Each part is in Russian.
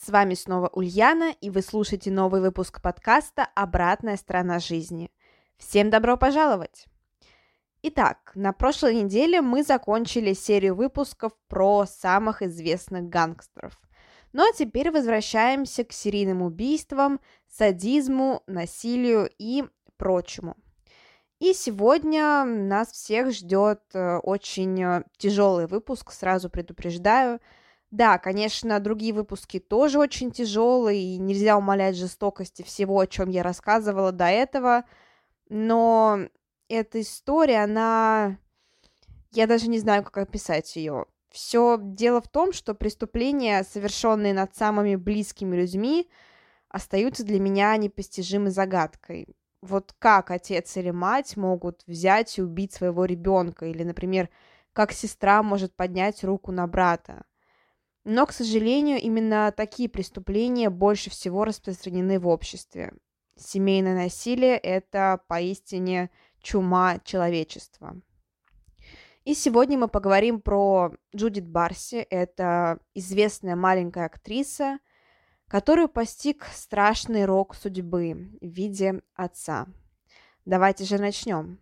С вами снова Ульяна, и вы слушаете новый выпуск подкаста «Обратная сторона жизни». Всем добро пожаловать! Итак, на прошлой неделе мы закончили серию выпусков про самых известных гангстеров. Ну а теперь возвращаемся к серийным убийствам, садизму, насилию и прочему. И сегодня нас всех ждет э, очень э, тяжелый выпуск, сразу предупреждаю – да, конечно, другие выпуски тоже очень тяжелые, и нельзя умалять жестокости всего, о чем я рассказывала до этого, но эта история, она... Я даже не знаю, как описать ее. Все дело в том, что преступления, совершенные над самыми близкими людьми, остаются для меня непостижимой загадкой. Вот как отец или мать могут взять и убить своего ребенка, или, например, как сестра может поднять руку на брата. Но, к сожалению, именно такие преступления больше всего распространены в обществе. Семейное насилие – это поистине чума человечества. И сегодня мы поговорим про Джудит Барси. Это известная маленькая актриса, которую постиг страшный рок судьбы в виде отца. Давайте же начнем.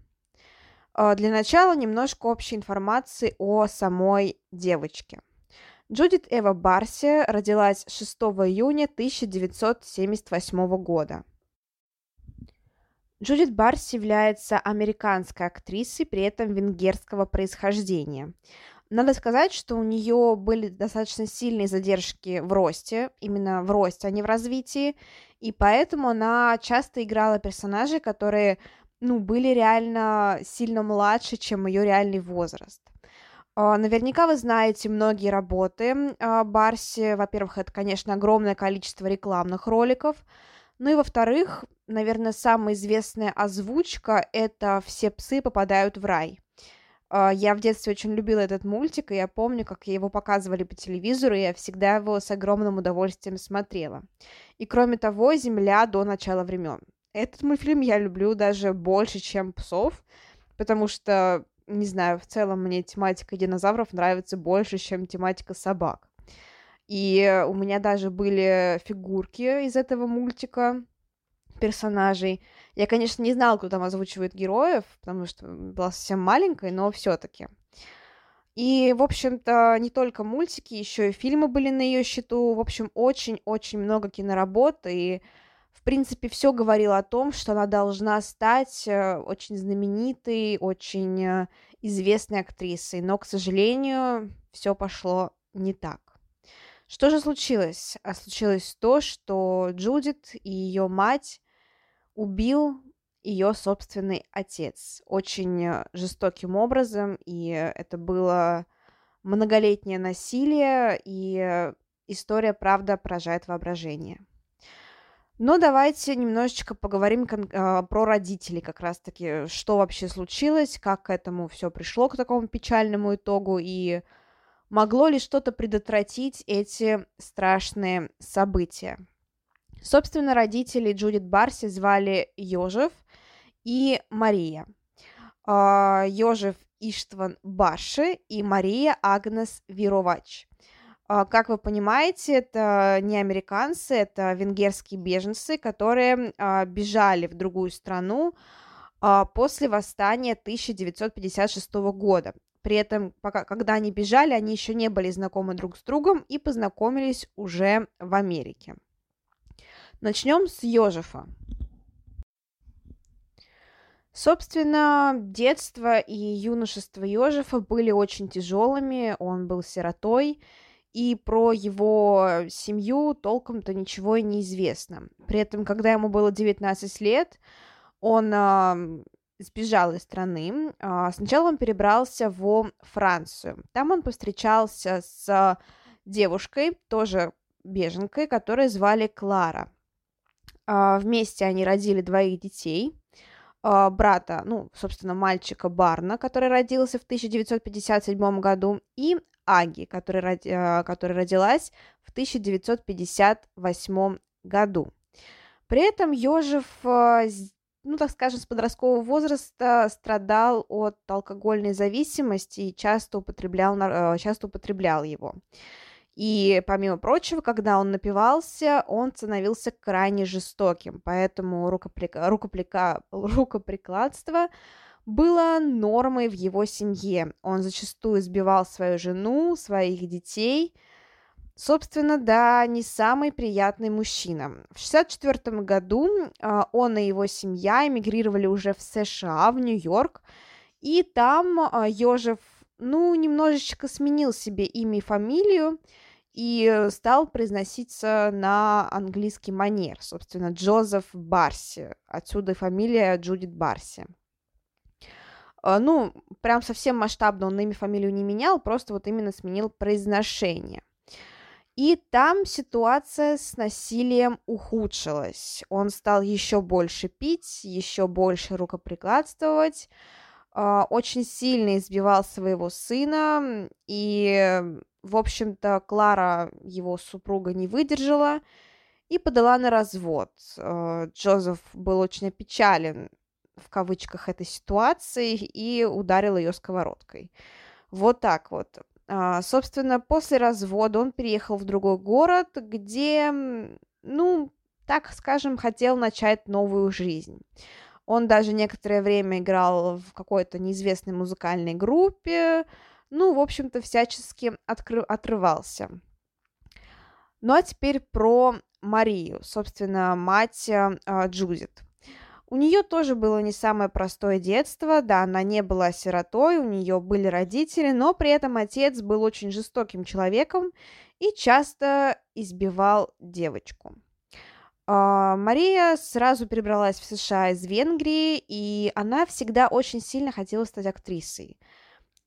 А, для начала немножко общей информации о самой девочке – Джудит Эва Барси родилась 6 июня 1978 года. Джудит Барси является американской актрисой, при этом венгерского происхождения. Надо сказать, что у нее были достаточно сильные задержки в росте, именно в росте, а не в развитии, и поэтому она часто играла персонажей, которые ну, были реально сильно младше, чем ее реальный возраст. А, наверняка вы знаете многие работы а, Барси. Во-первых, это, конечно, огромное количество рекламных роликов. Ну и во-вторых, наверное, самая известная озвучка – это «Все псы попадают в рай». А, я в детстве очень любила этот мультик, и я помню, как его показывали по телевизору, и я всегда его с огромным удовольствием смотрела. И кроме того, «Земля до начала времен». Этот мультфильм я люблю даже больше, чем «Псов», потому что не знаю, в целом мне тематика динозавров нравится больше, чем тематика собак. И у меня даже были фигурки из этого мультика персонажей. Я, конечно, не знала, кто там озвучивает героев, потому что была совсем маленькой, но все-таки. И, в общем-то, не только мультики, еще и фильмы были на ее счету. В общем, очень-очень много киноработ, и принципе, все говорило о том, что она должна стать э, очень знаменитой, очень э, известной актрисой, но, к сожалению, все пошло не так. Что же случилось? А случилось то, что Джудит и ее мать убил ее собственный отец очень э, жестоким образом, и это было многолетнее насилие, и история, правда, поражает воображение. Но давайте немножечко поговорим а, про родителей как раз-таки, что вообще случилось, как к этому все пришло, к такому печальному итогу, и могло ли что-то предотвратить эти страшные события. Собственно, родители Джудит Барси звали Йожев и Мария. Йожев а, Иштван Баши и Мария Агнес Вировач. А, как вы понимаете, это не американцы, это венгерские беженцы, которые а, бежали в другую страну а, после восстания 1956 года. При этом, пока, когда они бежали, они еще не были знакомы друг с другом и познакомились уже в Америке. Начнем с Йожефа. Собственно, детство и юношество Йожефа были очень тяжелыми, он был сиротой, и про его семью толком-то ничего и не известно. При этом, когда ему было 19 лет, он э, сбежал из страны. Э, сначала он перебрался в Францию. Там он повстречался с девушкой, тоже беженкой, которую звали Клара. А, вместе они родили двоих детей. А, брата, ну, собственно, мальчика Барна, который родился в 1957 году, и Аги, роди, а, которая родилась в 1958 году. При этом Ёжев, ну, так скажем, с подросткового возраста страдал от алкогольной зависимости и часто употреблял, часто употреблял его. И, помимо прочего, когда он напивался, он становился крайне жестоким, поэтому рукоплека... Рукоплека... рукоприкладство было нормой в его семье. Он зачастую избивал свою жену, своих детей. Собственно, да, не самый приятный мужчина. В 1964 году а, он и его семья эмигрировали уже в США, в Нью-Йорк, и там а, Ёжев, ну, немножечко сменил себе имя и фамилию, и стал произноситься на английский манер, собственно, Джозеф Барси, отсюда фамилия Джудит Барси. А, ну, прям совсем масштабно он имя, фамилию не менял, просто вот именно сменил произношение. И там ситуация с насилием ухудшилась. Он стал еще больше пить, еще больше рукоприкладствовать, а, очень сильно избивал своего сына, и в общем-то, Клара, его супруга, не выдержала и подала на развод. Э, Джозеф был очень опечален в кавычках этой ситуации и ударил ее сковородкой. Вот так вот. А, собственно, после развода он переехал в другой город, где, ну, так скажем, хотел начать новую жизнь. Он даже некоторое время играл в какой-то неизвестной музыкальной группе, ну, в общем-то, всячески откры- отрывался. Ну а теперь про Марию, собственно, мать э, Джудит. У нее тоже было не самое простое детство, да, она не была сиротой, у нее были родители, но при этом отец был очень жестоким человеком и часто избивал девочку. А, Мария сразу перебралась в США из Венгрии, и она всегда очень сильно хотела стать актрисой.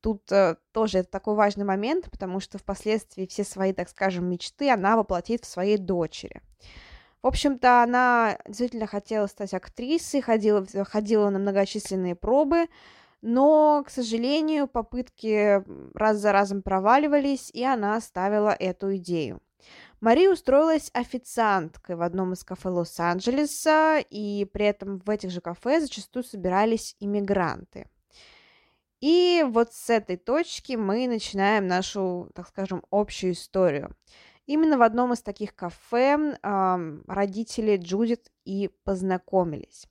Тут э, тоже это такой важный момент, потому что впоследствии все свои, так скажем, мечты она воплотит в своей дочери. В общем-то, она действительно хотела стать актрисой, ходила, ходила на многочисленные пробы, но, к сожалению, попытки раз за разом проваливались, и она оставила эту идею. Мария устроилась официанткой в одном из кафе Лос-Анджелеса, и при этом в этих же кафе зачастую собирались иммигранты – и вот с этой точки мы начинаем нашу, так скажем, общую историю. Именно в одном из таких кафе э, родители Джудит и познакомились.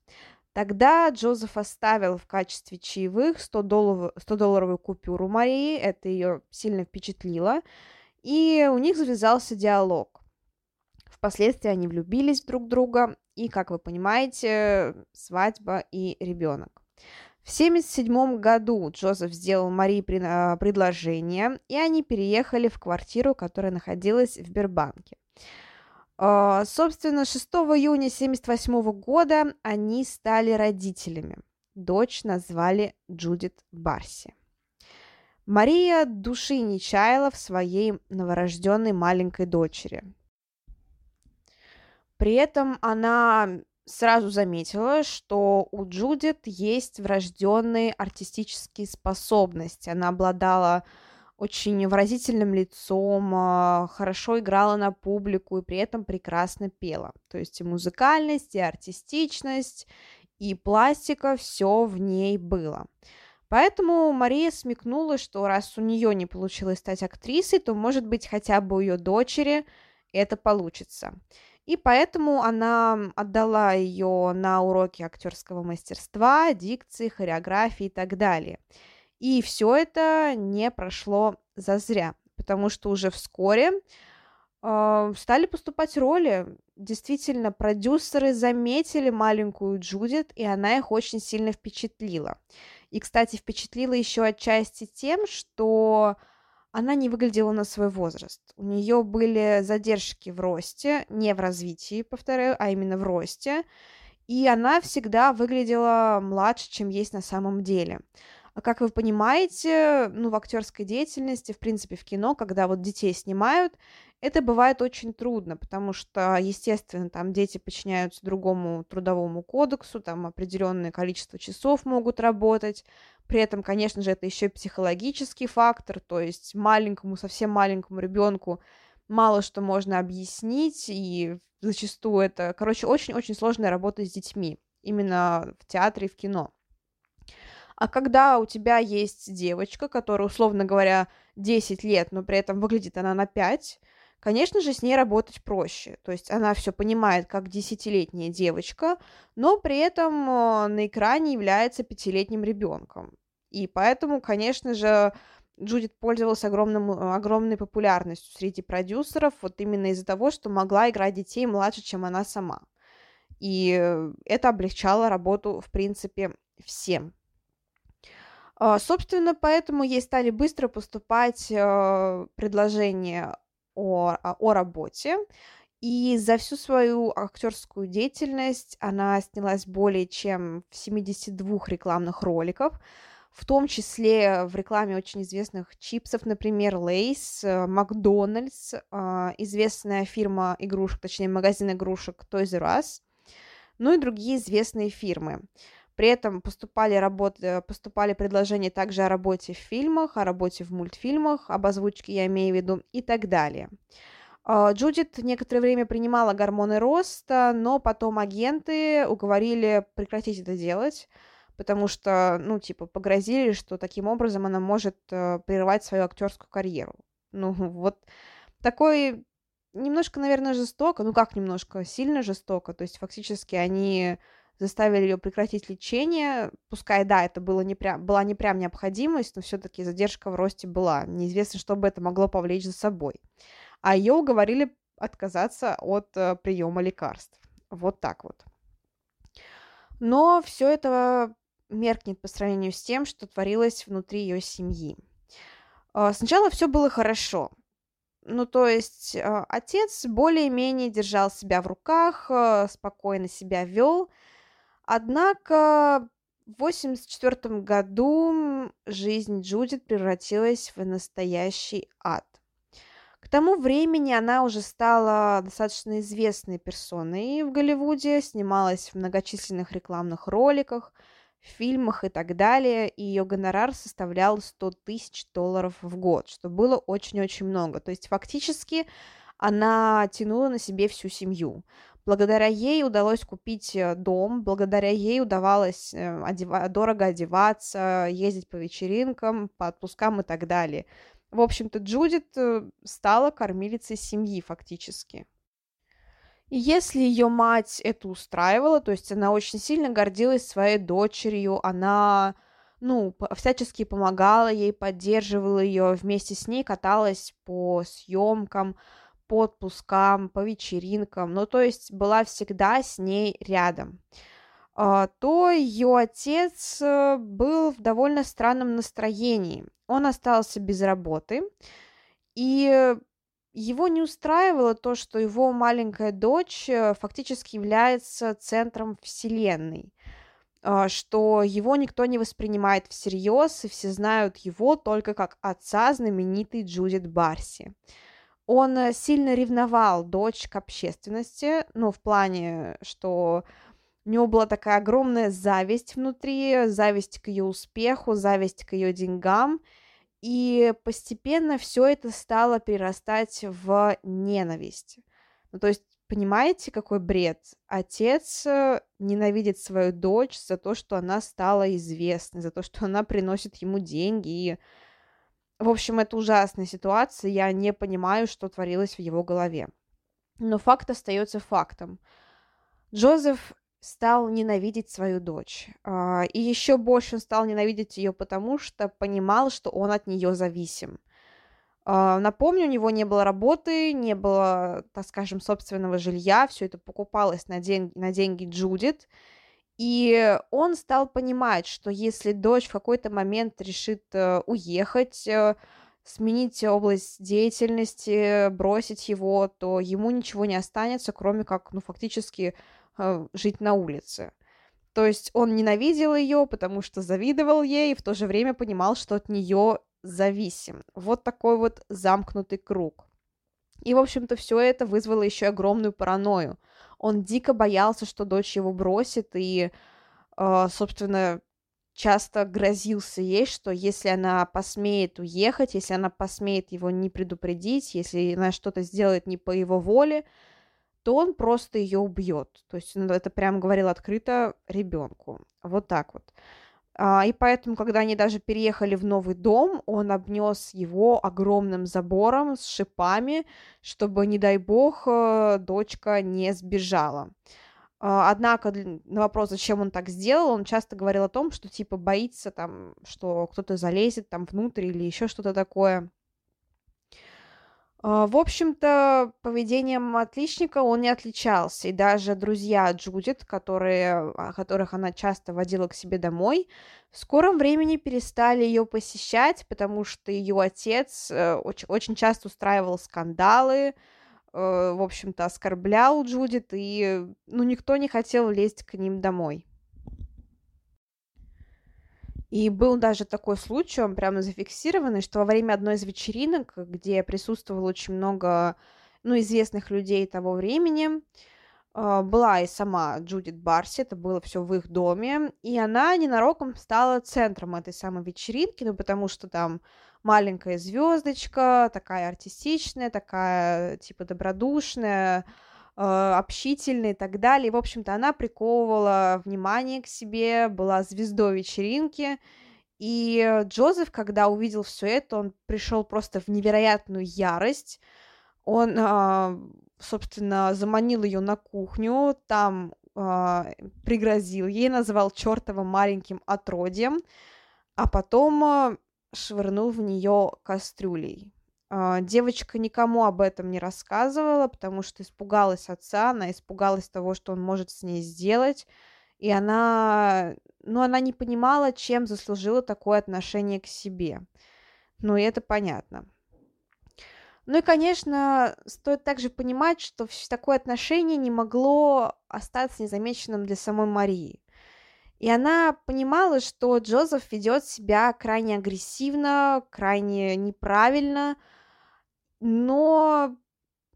Тогда Джозеф оставил в качестве чаевых 100-долларовую 100 купюру Марии, это ее сильно впечатлило, и у них завязался диалог. Впоследствии они влюбились друг в друга, и, как вы понимаете, свадьба и ребенок. В 1977 году Джозеф сделал Марии а, предложение, и они переехали в квартиру, которая находилась в Бербанке. А, собственно, 6 июня 1978 года они стали родителями. Дочь назвали Джудит Барси. Мария души не чаяла в своей новорожденной маленькой дочери. При этом она сразу заметила, что у Джудит есть врожденные артистические способности. Она обладала очень выразительным лицом, а, хорошо играла на публику и при этом прекрасно пела. То есть и музыкальность, и артистичность, и пластика, все в ней было. Поэтому Мария смекнула, что раз у нее не получилось стать актрисой, то, может быть, хотя бы у ее дочери это получится. И поэтому она отдала ее на уроки актерского мастерства, дикции, хореографии и так далее. И все это не прошло зазря, потому что уже вскоре э, стали поступать роли. Действительно, продюсеры заметили маленькую Джудит, и она их очень сильно впечатлила. И, кстати, впечатлила еще отчасти тем, что она не выглядела на свой возраст. У нее были задержки в росте, не в развитии, повторяю, а именно в росте. И она всегда выглядела младше, чем есть на самом деле. А как вы понимаете, ну, в актерской деятельности, в принципе, в кино, когда вот детей снимают, это бывает очень трудно, потому что, естественно, там дети подчиняются другому трудовому кодексу, там определенное количество часов могут работать. При этом, конечно же, это еще и психологический фактор, то есть маленькому, совсем маленькому ребенку мало что можно объяснить, и зачастую это, короче, очень-очень сложная работа с детьми, именно в театре и в кино. А когда у тебя есть девочка, которая, условно говоря, 10 лет, но при этом выглядит она на 5, конечно же, с ней работать проще. То есть она все понимает как десятилетняя девочка, но при этом э, на экране является пятилетним ребенком. И поэтому, конечно же, Джудит пользовалась огромным, э, огромной популярностью среди продюсеров, вот именно из-за того, что могла играть детей младше, чем она сама. И это облегчало работу, в принципе, всем. А, собственно, поэтому ей стали быстро поступать предложения о, о работе. И за всю свою актерскую деятельность она снялась более чем в 72 рекламных роликов, в том числе в рекламе очень известных чипсов, например, Лейс, Макдональдс, а, известная фирма игрушек, точнее магазин игрушек Toys R Us, ну и другие известные фирмы. При этом поступали, работы, поступали предложения также о работе в фильмах, о работе в мультфильмах, об озвучке я имею в виду и так далее. А, Джудит некоторое время принимала гормоны роста, но потом агенты уговорили прекратить это делать, потому что, ну, типа, погрозили, что таким образом она может э, прервать свою актерскую карьеру. Ну, вот такой немножко, наверное, жестоко, ну как немножко, сильно жестоко, то есть фактически они заставили ее прекратить лечение. Пускай, да, это было не прям, была не прям необходимость, но все-таки задержка в росте была. Неизвестно, что бы это могло повлечь за собой. А ее уговорили отказаться от э, приема лекарств. Вот так вот. Но все это меркнет по сравнению с тем, что творилось внутри ее семьи. Э, сначала все было хорошо. Ну, то есть э, отец более-менее держал себя в руках, э, спокойно себя вел, Однако в 1984 году жизнь Джудит превратилась в настоящий ад. К тому времени она уже стала достаточно известной персоной в Голливуде, снималась в многочисленных рекламных роликах, фильмах и так далее, и ее гонорар составлял 100 тысяч долларов в год, что было очень-очень много. То есть фактически она тянула на себе всю семью. Благодаря ей удалось купить э, дом, благодаря ей удавалось э, одева- дорого одеваться, ездить по вечеринкам, по отпускам и так далее. В общем-то, Джудит э, стала кормилицей семьи фактически. И если ее мать это устраивала, то есть она очень сильно гордилась своей дочерью, она, ну, всячески помогала ей, поддерживала ее, вместе с ней каталась по съемкам, отпускам, по вечеринкам, ну, то есть была всегда с ней рядом, а, то ее отец э, был в довольно странном настроении. Он остался без работы, и его не устраивало то, что его маленькая дочь э, фактически является центром вселенной, а, что его никто не воспринимает всерьез, и все знают его только как отца знаменитой Джудит Барси. Он э, сильно ревновал дочь к общественности, ну, в плане, что у него была такая огромная зависть внутри, зависть к ее успеху, зависть к ее деньгам, и постепенно все это стало перерастать в ненависть. Ну, то есть, понимаете, какой бред? Отец э, ненавидит свою дочь за то, что она стала известной, за то, что она приносит ему деньги и в общем, это ужасная ситуация, я не понимаю, что творилось в его голове. Но факт остается фактом. Джозеф стал ненавидеть свою дочь. А, и еще больше он стал ненавидеть ее, потому что понимал, что он от нее зависим. А, напомню, у него не было работы, не было, так скажем, собственного жилья, все это покупалось на, день, на деньги Джудит. И он стал понимать, что если дочь в какой-то момент решит э, уехать, э, сменить область деятельности, бросить его, то ему ничего не останется, кроме как, ну, фактически э, жить на улице. То есть он ненавидел ее, потому что завидовал ей, и в то же время понимал, что от нее зависим. Вот такой вот замкнутый круг. И, в общем-то, все это вызвало еще огромную паранойю. Он дико боялся, что дочь его бросит, и, э, собственно, часто грозился ей, что если она посмеет уехать, если она посмеет его не предупредить, если она что-то сделает не по его воле, то он просто ее убьет. То есть он это прям говорил открыто ребенку. Вот так вот. А, и поэтому, когда они даже переехали в новый дом, он обнес его огромным забором с шипами, чтобы, не дай бог, э, дочка не сбежала. А, однако на вопрос, зачем он так сделал, он часто говорил о том, что типа боится там, что кто-то залезет там внутрь или еще что-то такое. А, в общем-то, поведением отличника он не отличался, и даже друзья Джудит, которые, которых она часто водила к себе домой, в скором времени перестали ее посещать, потому что ее отец э, очень, очень часто устраивал скандалы, э, в общем-то, оскорблял Джудит, и ну, никто не хотел лезть к ним домой. И был даже такой случай, он прямо зафиксированный, что во время одной из вечеринок, где присутствовало очень много ну, известных людей того времени, а, была и сама Джудит Барси, это было все в их доме, и она ненароком стала центром этой самой вечеринки, ну, потому что там маленькая звездочка, такая артистичная, такая, типа, добродушная, общительной и так далее. И, в общем-то, она приковывала внимание к себе, была звездой вечеринки. И Джозеф, когда увидел все это, он пришел просто в невероятную ярость. Он, а, собственно, заманил ее на кухню, там а, пригрозил ей, называл чертовым маленьким отродьем, а потом а, швырнул в нее кастрюлей. А, девочка никому об этом не рассказывала, потому что испугалась отца, она испугалась того, что он может с ней сделать, и она, ну, она не понимала, чем заслужила такое отношение к себе. Ну, и это понятно. Ну и, конечно, стоит также понимать, что такое отношение не могло остаться незамеченным для самой Марии. И она понимала, что Джозеф ведет себя крайне агрессивно, крайне неправильно, но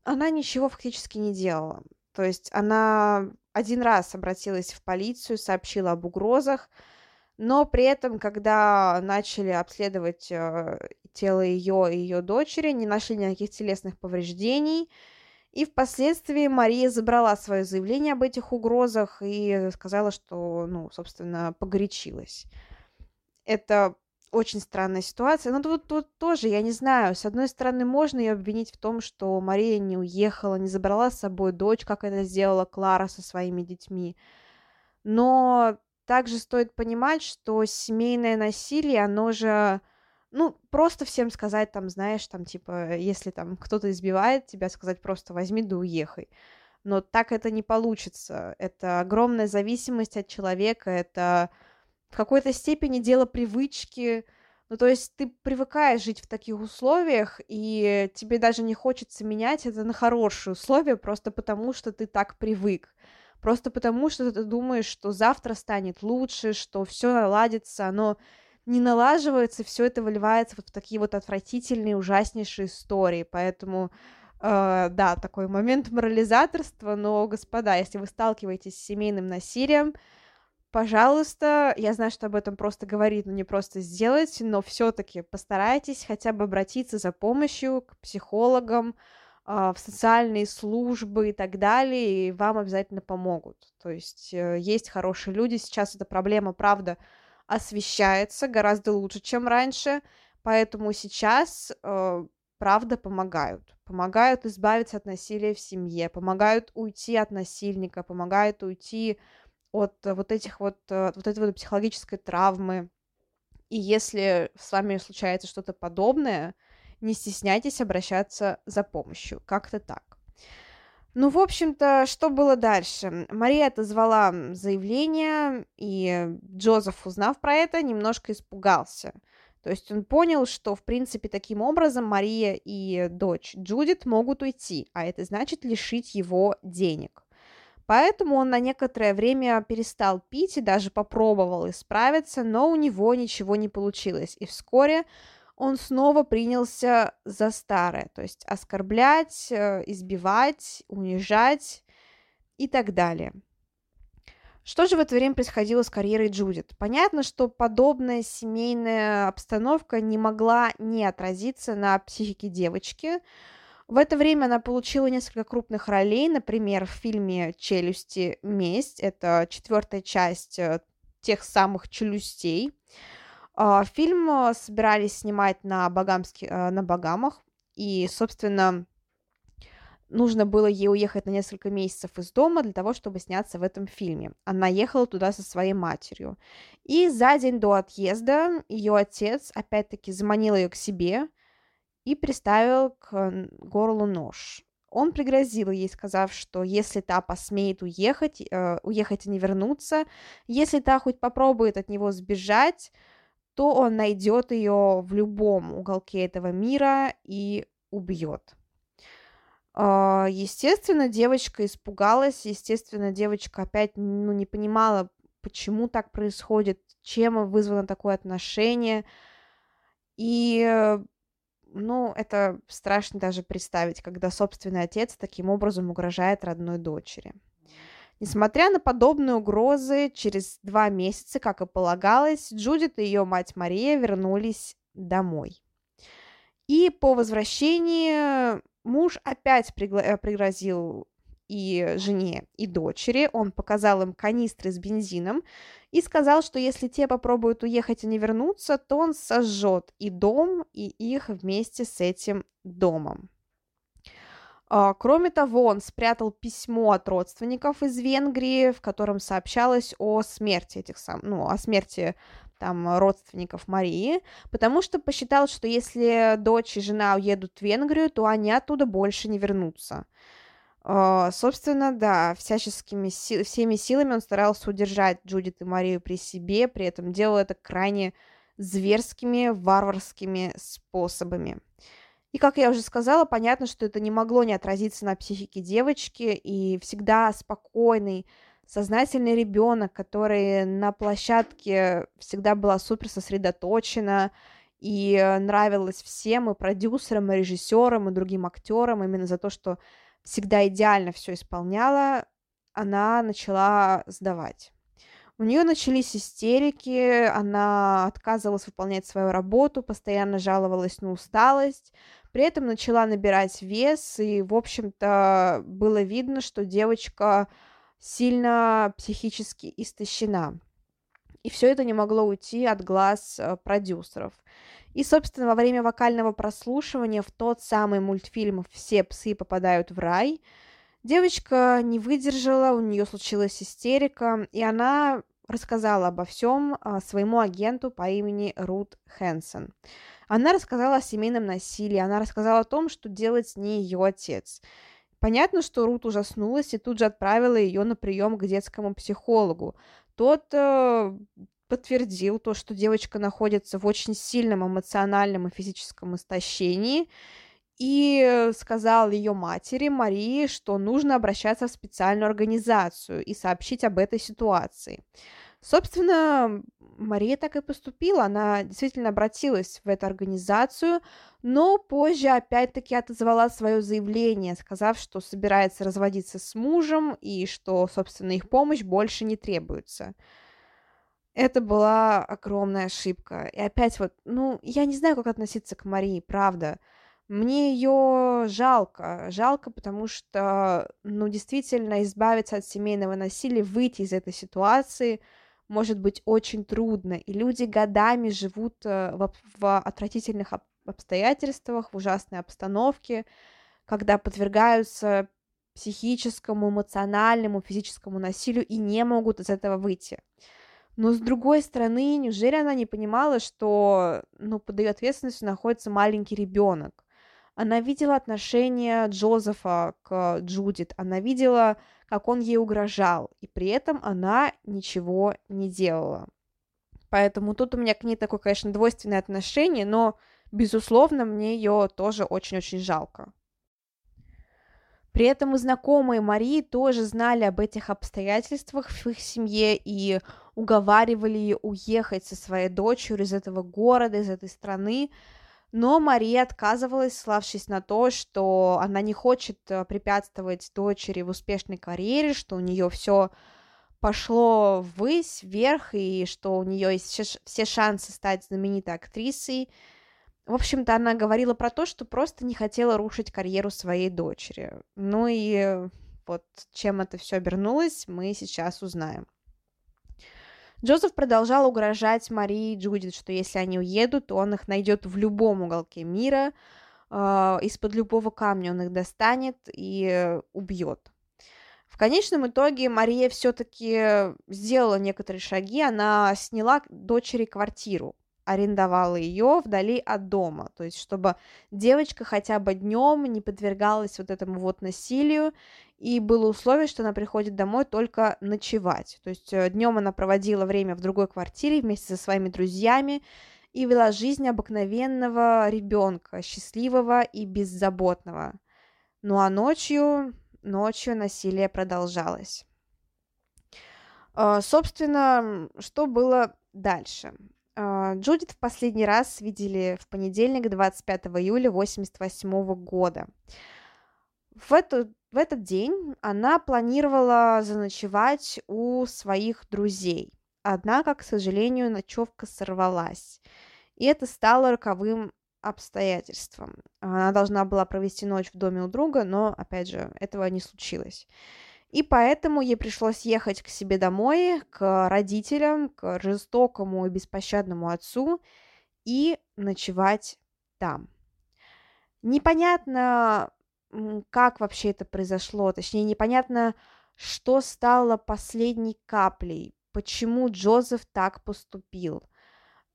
она ничего фактически не делала. То есть она один раз обратилась в полицию, сообщила об угрозах, но при этом, когда начали обследовать э, тело ее и ее дочери, не нашли никаких телесных повреждений, и впоследствии Мария забрала свое заявление об этих угрозах и сказала, что, ну, собственно, погорячилась. Это очень странная ситуация. Но тут, тут тоже, я не знаю, с одной стороны, можно ее обвинить в том, что Мария не уехала, не забрала с собой дочь, как это сделала Клара со своими детьми. Но также стоит понимать, что семейное насилие, оно же, ну, просто всем сказать, там, знаешь, там, типа, если там кто-то избивает тебя, сказать просто возьми да уехай. Но так это не получится. Это огромная зависимость от человека, это в какой-то степени дело привычки. Ну, то есть ты привыкаешь жить в таких условиях, и тебе даже не хочется менять это на хорошие условия, просто потому что ты так привык. Просто потому что ты думаешь, что завтра станет лучше, что все наладится, оно не налаживается, все это выливается вот в такие вот отвратительные, ужаснейшие истории. Поэтому, э, да, такой момент морализаторства, но, господа, если вы сталкиваетесь с семейным насилием, пожалуйста, я знаю, что об этом просто говорить, но не просто сделать, но все-таки постарайтесь хотя бы обратиться за помощью к психологам, а, в социальные службы и так далее, и вам обязательно помогут. То есть э, есть хорошие люди, сейчас эта проблема, правда, освещается гораздо лучше, чем раньше, поэтому сейчас, э, правда, помогают. Помогают избавиться от насилия в семье, помогают уйти от насильника, помогают уйти от э, вот этих вот, э, вот этой вот психологической травмы. И если с вами случается что-то подобное, не стесняйтесь обращаться за помощью. Как-то так. Ну, в общем-то, что было дальше? Мария отозвала заявление, и Джозеф, узнав про это, немножко испугался. То есть он понял, что, в принципе, таким образом Мария и дочь Джудит могут уйти, а это значит лишить его денег. Поэтому он на некоторое время перестал пить и даже попробовал исправиться, но у него ничего не получилось. И вскоре он снова принялся за старое, то есть оскорблять, э, избивать, унижать и так далее. Что же в это время происходило с карьерой Джудит? Понятно, что подобная семейная обстановка не могла не отразиться на психике девочки. В это время она получила несколько крупных ролей, например, в фильме «Челюсти. Месть». Это четвертая часть э, тех самых «Челюстей». А, фильм э, собирались снимать на, Багамске, э, на Багамах, и, собственно, нужно было ей уехать на несколько месяцев из дома для того, чтобы сняться в этом фильме. Она ехала туда со своей матерью. И за день до отъезда ее отец опять-таки заманил ее к себе и приставил к горлу нож. Он пригрозил ей, сказав, что если та посмеет уехать, э, уехать и не вернуться, если та хоть попробует от него сбежать, то он найдет ее в любом уголке этого мира и убьет. А, естественно, девочка испугалась, естественно, девочка опять ну, не понимала, почему так происходит, чем вызвано такое отношение. И, ну, это страшно даже представить, когда собственный отец таким образом угрожает родной дочери. Несмотря на подобные угрозы, через два месяца, как и полагалось, Джудит и ее мать Мария вернулись домой. И по возвращении Муж опять пригла- э, пригрозил и жене, и дочери. Он показал им канистры с бензином и сказал, что если те попробуют уехать и не вернуться, то он сожжет и дом, и их вместе с этим домом. А, кроме того, он спрятал письмо от родственников из Венгрии, в котором сообщалось о смерти этих сам, ну, о смерти там родственников Марии, потому что посчитал, что если дочь и жена уедут в Венгрию, то они оттуда больше не вернутся. Uh, собственно, да, всяческими си- всеми силами он старался удержать Джудит и Марию при себе, при этом делал это крайне зверскими, варварскими способами. И, как я уже сказала, понятно, что это не могло не отразиться на психике девочки, и всегда спокойный, сознательный ребенок, который на площадке всегда была супер сосредоточена и нравилась всем, и продюсерам, и режиссерам, и другим актерам, именно за то, что всегда идеально все исполняла, она начала сдавать. У нее начались истерики, она отказывалась выполнять свою работу, постоянно жаловалась на усталость, при этом начала набирать вес, и, в общем-то, было видно, что девочка сильно психически истощена. И все это не могло уйти от глаз э, продюсеров. И, собственно, во время вокального прослушивания в тот самый мультфильм «Все псы попадают в рай» девочка не выдержала, у нее случилась истерика, и она рассказала обо всем а, своему агенту по имени Рут Хэнсон. Она рассказала о семейном насилии, она рассказала о том, что делает с ней ее отец. Понятно, что Рут ужаснулась и тут же отправила ее на прием к детскому психологу. Тот э, подтвердил то, что девочка находится в очень сильном эмоциональном и физическом истощении, и сказал ее матери Марии, что нужно обращаться в специальную организацию и сообщить об этой ситуации. Собственно, Мария так и поступила, она действительно обратилась в эту организацию, но позже опять-таки отозвала свое заявление, сказав, что собирается разводиться с мужем и что, собственно, их помощь больше не требуется. Это была огромная ошибка. И опять вот, ну, я не знаю, как относиться к Марии, правда. Мне ее жалко. Жалко, потому что, ну, действительно, избавиться от семейного насилия, выйти из этой ситуации – может быть очень трудно, и люди годами живут э, в, в отвратительных обстоятельствах, в ужасной обстановке, когда подвергаются психическому, эмоциональному, физическому насилию и не могут из этого выйти. Но с другой стороны, неужели она не понимала, что ну, под ее ответственностью находится маленький ребенок? Она видела отношение Джозефа к Джудит, она видела как он ей угрожал, и при этом она ничего не делала. Поэтому тут у меня к ней такое, конечно, двойственное отношение, но, безусловно, мне ее тоже очень-очень жалко. При этом и знакомые Марии тоже знали об этих обстоятельствах в их семье и уговаривали ее уехать со своей дочерью из этого города, из этой страны, но Мария отказывалась, славшись на то, что она не хочет э, препятствовать дочери в успешной карьере, что у нее все пошло ввысь, вверх, и что у нее есть все шансы стать знаменитой актрисой. В общем-то, она говорила про то, что просто не хотела рушить карьеру своей дочери. Ну и вот чем это все обернулось, мы сейчас узнаем. Джозеф продолжал угрожать Марии и Джудит, что если они уедут, то он их найдет в любом уголке мира, э, из-под любого камня он их достанет и убьет. В конечном итоге Мария все-таки сделала некоторые шаги, она сняла дочери квартиру, арендовала ее вдали от дома, то есть чтобы девочка хотя бы днем не подвергалась вот этому вот насилию, и было условие, что она приходит домой только ночевать, то есть э, днем она проводила время в другой квартире вместе со своими друзьями и вела жизнь обыкновенного ребенка, счастливого и беззаботного. Ну а ночью, ночью насилие продолжалось. А, собственно, что было дальше? А, Джудит в последний раз видели в понедельник, 25 июля 1988 года. В, эту, в этот день она планировала заночевать у своих друзей. Однако, к сожалению, ночевка сорвалась. И это стало роковым обстоятельством. Она должна была провести ночь в доме у друга, но, опять же, этого не случилось. И поэтому ей пришлось ехать к себе домой, к родителям, к жестокому и беспощадному отцу и ночевать там. Непонятно, как вообще это произошло, точнее, непонятно, что стало последней каплей, почему Джозеф так поступил,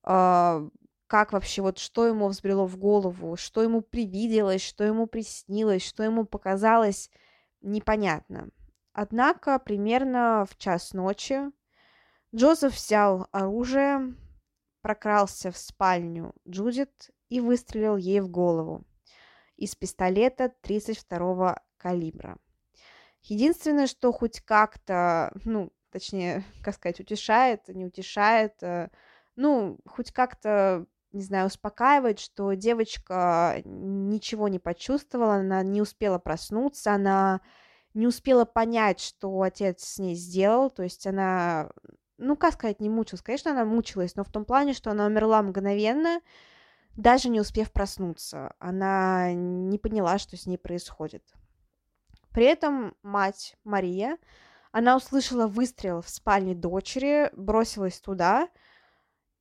а, как вообще, вот что ему взбрело в голову, что ему привиделось, что ему приснилось, что ему показалось, непонятно. Однако примерно в час ночи Джозеф взял оружие, прокрался в спальню Джудит и выстрелил ей в голову из пистолета 32-го калибра. Единственное, что хоть как-то, ну, точнее, как сказать, утешает, не утешает, э, ну, хоть как-то, не знаю, успокаивает, что девочка ничего не почувствовала, она не успела проснуться, она не успела понять, что отец с ней сделал, то есть она, ну, как сказать, не мучилась. Конечно, она мучилась, но в том плане, что она умерла мгновенно, даже не успев проснуться. Она не поняла, что с ней происходит. При этом мать Мария, она услышала выстрел в спальне дочери, бросилась туда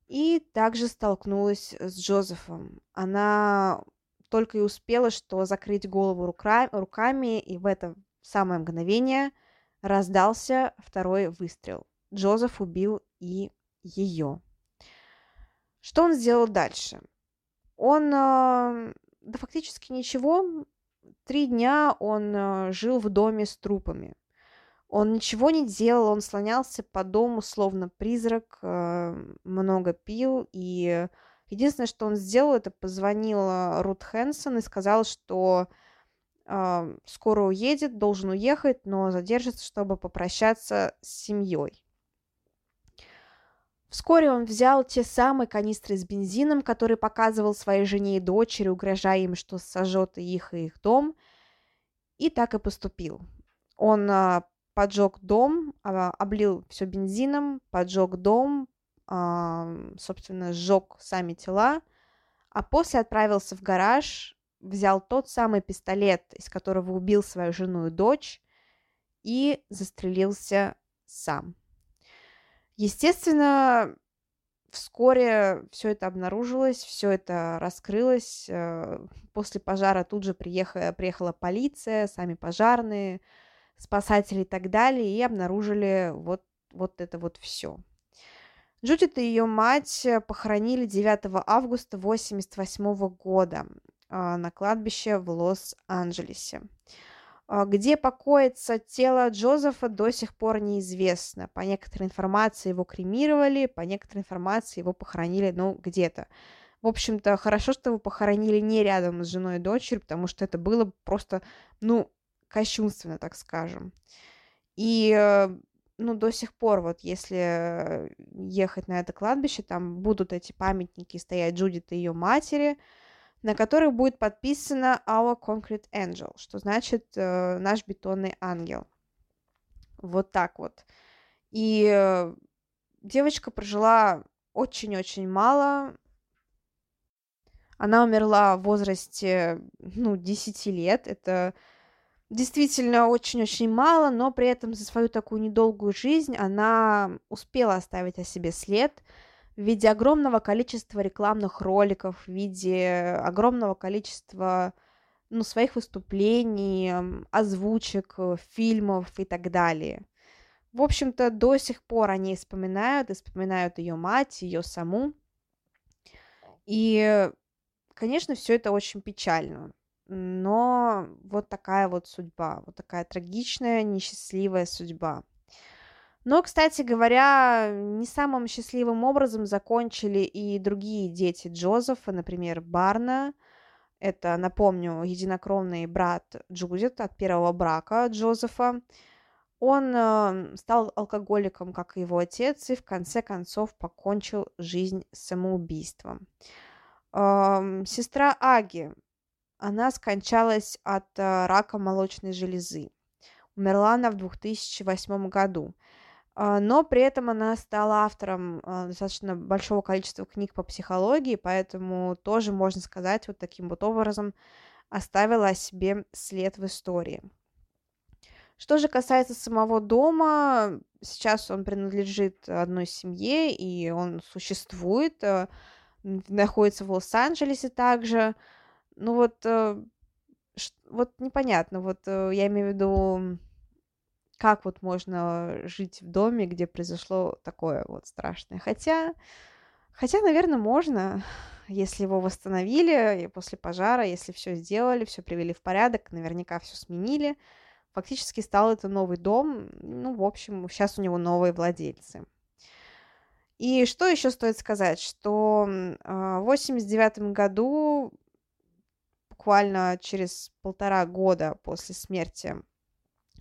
и также столкнулась с Джозефом. Она только и успела, что закрыть голову рука, руками, и в это самое мгновение раздался второй выстрел. Джозеф убил и ее. Что он сделал дальше? Он, э, да фактически ничего, три дня он э, жил в доме с трупами. Он ничего не делал, он слонялся по дому, словно призрак, э, много пил, и единственное, что он сделал, это позвонил Рут Хэнсон и сказал, что скоро уедет, должен уехать, но задержится, чтобы попрощаться с семьей. Вскоре он взял те самые канистры с бензином, которые показывал своей жене и дочери, угрожая им, что сожжет их и их дом, и так и поступил. Он а, поджег дом, а, облил все бензином, поджег дом, а, собственно, сжег сами тела, а после отправился в гараж, взял тот самый пистолет, из которого убил свою жену и дочь, и застрелился сам. Естественно, вскоре все это обнаружилось, все это раскрылось. Э, после пожара тут же приехала, приехала полиция, сами пожарные, спасатели и так далее, и обнаружили вот, вот это вот все. Джудит и ее мать похоронили 9 августа 1988 года. А, на кладбище в Лос-Анджелесе. А, где покоится тело Джозефа, до сих пор неизвестно. По некоторой информации его кремировали, по некоторой информации его похоронили, ну, где-то. В общем-то, хорошо, что его похоронили не рядом с женой и дочерью, потому что это было просто, ну, кощунственно, так скажем. И э, ну, до сих пор, вот если ехать на это кладбище, там будут эти памятники стоять Джудит и ее матери, на которых будет подписано Our Concrete Angel, что значит э, наш бетонный ангел. Вот так вот. И э, девочка прожила очень-очень мало. Она умерла в возрасте, ну, 10 лет. Это действительно очень-очень мало, но при этом за свою такую недолгую жизнь она успела оставить о себе след в виде огромного количества рекламных роликов, в виде огромного количества ну, своих выступлений, озвучек, э, фильмов и так далее. В общем-то, до сих пор они вспоминают, и вспоминают ее мать, ее саму. И, конечно, все это очень печально. Но вот такая вот судьба, вот такая трагичная, несчастливая судьба. Но, кстати говоря, не самым счастливым образом закончили и другие дети Джозефа, например, Барна. Это, напомню, единокровный брат Джудит от первого брака Джозефа. Он э, стал алкоголиком, как и его отец, и в конце концов покончил жизнь самоубийством. Э, сестра Аги она скончалась от э, рака молочной железы. Умерла она в 2008 году. А, но при этом она стала автором а, достаточно большого количества книг по психологии, поэтому тоже, можно сказать, вот таким вот образом оставила о себе след в истории. Что же касается самого дома, сейчас он принадлежит одной семье, и он существует, э, находится в Лос-Анджелесе также. Ну вот, э, вот непонятно, вот э, я имею в виду, как вот можно жить в доме, где произошло такое вот страшное. Хотя, хотя, наверное, можно, если его восстановили после пожара, если все сделали, все привели в порядок, наверняка все сменили. Фактически стал это новый дом. Ну, в общем, сейчас у него новые владельцы. И что еще стоит сказать, что а, в 89 году буквально через полтора года после смерти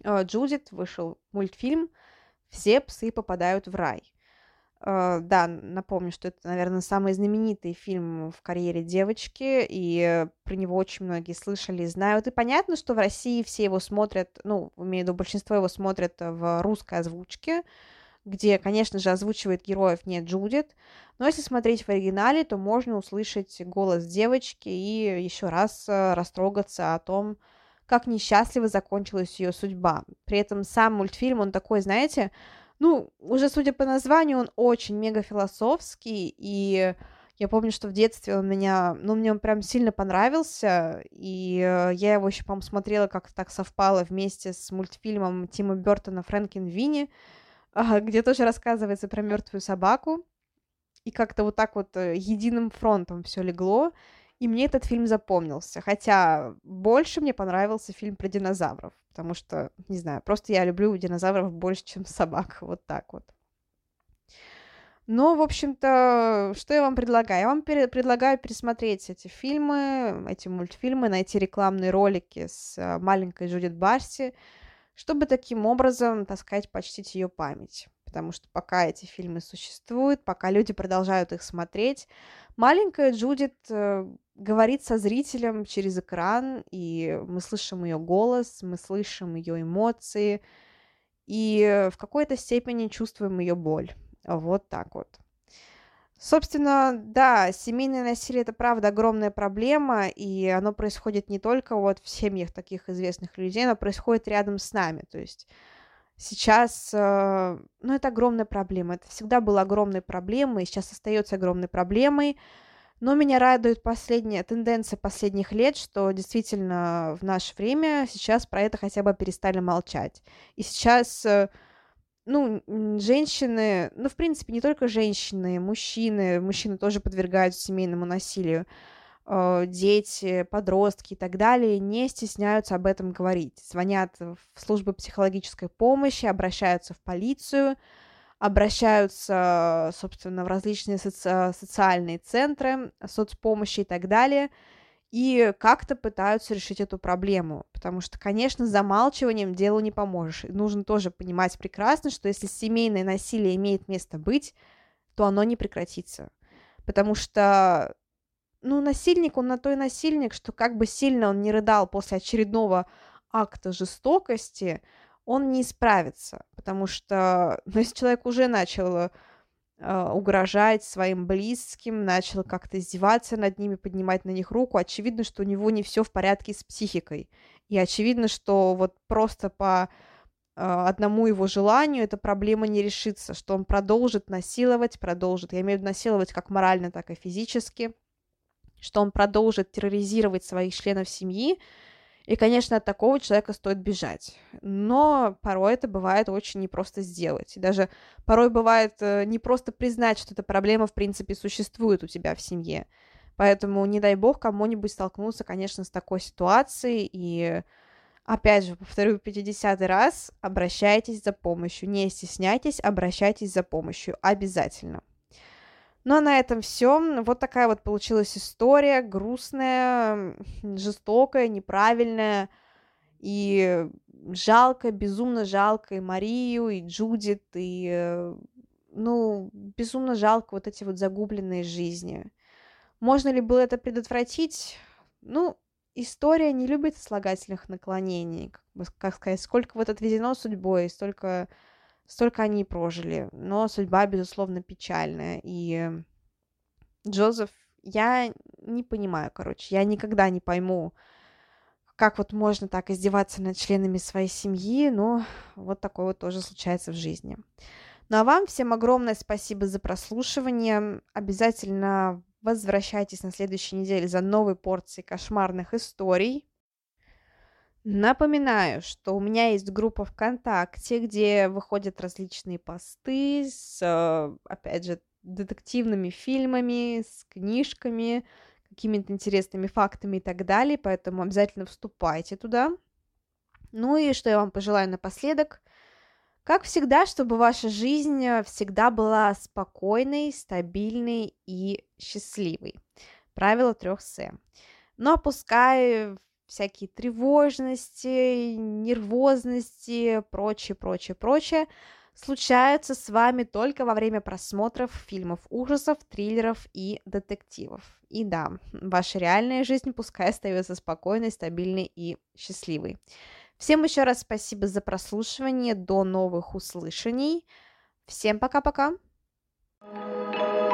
Джудит вышел мультфильм «Все псы попадают в рай». Uh, да, напомню, что это, наверное, самый знаменитый фильм в карьере девочки, и про него очень многие слышали и знают. И понятно, что в России все его смотрят, ну, имею в виду, большинство его смотрят в русской озвучке, где, конечно же, озвучивает героев не Джудит, но если смотреть в оригинале, то можно услышать голос девочки и еще раз э, растрогаться о том, как несчастливо закончилась ее судьба. При этом сам мультфильм, он такой, знаете, ну, уже судя по названию, он очень мега философский, и я помню, что в детстве он меня, ну, мне он прям сильно понравился, и э, я его еще, по-моему, смотрела, как так совпало вместе с мультфильмом Тима Бертона «Фрэнкин Винни», где тоже рассказывается про мертвую собаку, и как-то вот так вот э, единым фронтом все легло, и мне этот фильм запомнился. Хотя больше мне понравился фильм про динозавров, потому что, не знаю, просто я люблю динозавров больше, чем собак, вот так вот. Но, в общем-то, что я вам предлагаю? Я вам пере- предлагаю пересмотреть эти фильмы, эти мультфильмы, найти рекламные ролики с э, маленькой Джудит Барси, чтобы таким образом, так сказать, почтить ее память. Потому что пока эти фильмы существуют, пока люди продолжают их смотреть, маленькая Джудит э, говорит со зрителем через экран, и мы слышим ее голос, мы слышим ее эмоции, и в какой-то степени чувствуем ее боль. Вот так вот. Собственно, да, семейное насилие это правда огромная проблема, и оно происходит не только вот в семьях таких известных людей, оно происходит рядом с нами. То есть сейчас, э, ну, это огромная проблема. Это всегда была огромной проблемой, сейчас остается огромной проблемой. Но меня радует последняя тенденция последних лет, что действительно в наше время сейчас про это хотя бы перестали молчать. И сейчас э, ну, женщины, ну, в принципе, не только женщины, мужчины, мужчины тоже подвергаются семейному насилию, э, дети, подростки и так далее не стесняются об этом говорить. Звонят в службы психологической помощи, обращаются в полицию, обращаются, собственно, в различные соци- социальные центры, соцпомощи и так далее. и как-то пытаются решить эту проблему, потому что, конечно, замалчиванием делу не поможешь. Нужно тоже понимать прекрасно, что если семейное насилие имеет место быть, то оно не прекратится. Потому что, ну, насильник, он на то и насильник, что как бы сильно он не рыдал после очередного акта жестокости, он не исправится, потому что, ну, если человек уже начал э, угрожать своим близким, начал как-то издеваться над ними, поднимать на них руку, очевидно, что у него не все в порядке с психикой. И очевидно, что вот просто по э, одному его желанию эта проблема не решится, что он продолжит насиловать, продолжит, я имею в виду насиловать как морально, так и физически, что он продолжит терроризировать своих членов семьи, и, конечно, от такого человека стоит бежать. Но порой это бывает очень непросто сделать. И даже порой бывает э, не просто признать, что эта проблема, в принципе, существует у тебя в семье. Поэтому, не дай бог, кому-нибудь столкнуться, конечно, с такой ситуацией. И, опять же, повторю 50 раз, обращайтесь за помощью. Не стесняйтесь, обращайтесь за помощью. Обязательно. Ну а на этом все. Вот такая вот получилась история, грустная, жестокая, неправильная. И жалко, безумно жалко и Марию, и Джудит, и, э, ну, безумно жалко вот эти вот загубленные жизни. Можно ли было это предотвратить? Ну, история не любит слагательных наклонений, как, бы, как сказать, сколько вот отведено судьбой, столько столько они прожили. Но судьба, безусловно, печальная. И Джозеф, я не понимаю, короче, я никогда не пойму, как вот можно так издеваться над членами своей семьи, но вот такое вот тоже случается в жизни. Ну а вам всем огромное спасибо за прослушивание. Обязательно возвращайтесь на следующей неделе за новой порцией кошмарных историй. Напоминаю, что у меня есть группа ВКонтакте, где выходят различные посты с, э, опять же, детективными фильмами, с книжками, какими-то интересными фактами и так далее, поэтому обязательно вступайте туда. Ну и что я вам пожелаю напоследок? Как всегда, чтобы ваша жизнь всегда была спокойной, стабильной и счастливой. Правило трех С. Но опускай всякие тревожности, нервозности, прочее, прочее, прочее, случаются с вами только во время просмотров фильмов ужасов, триллеров и детективов. И да, ваша реальная жизнь пускай остается спокойной, стабильной и счастливой. Всем еще раз спасибо за прослушивание. До новых услышаний. Всем пока-пока. thank you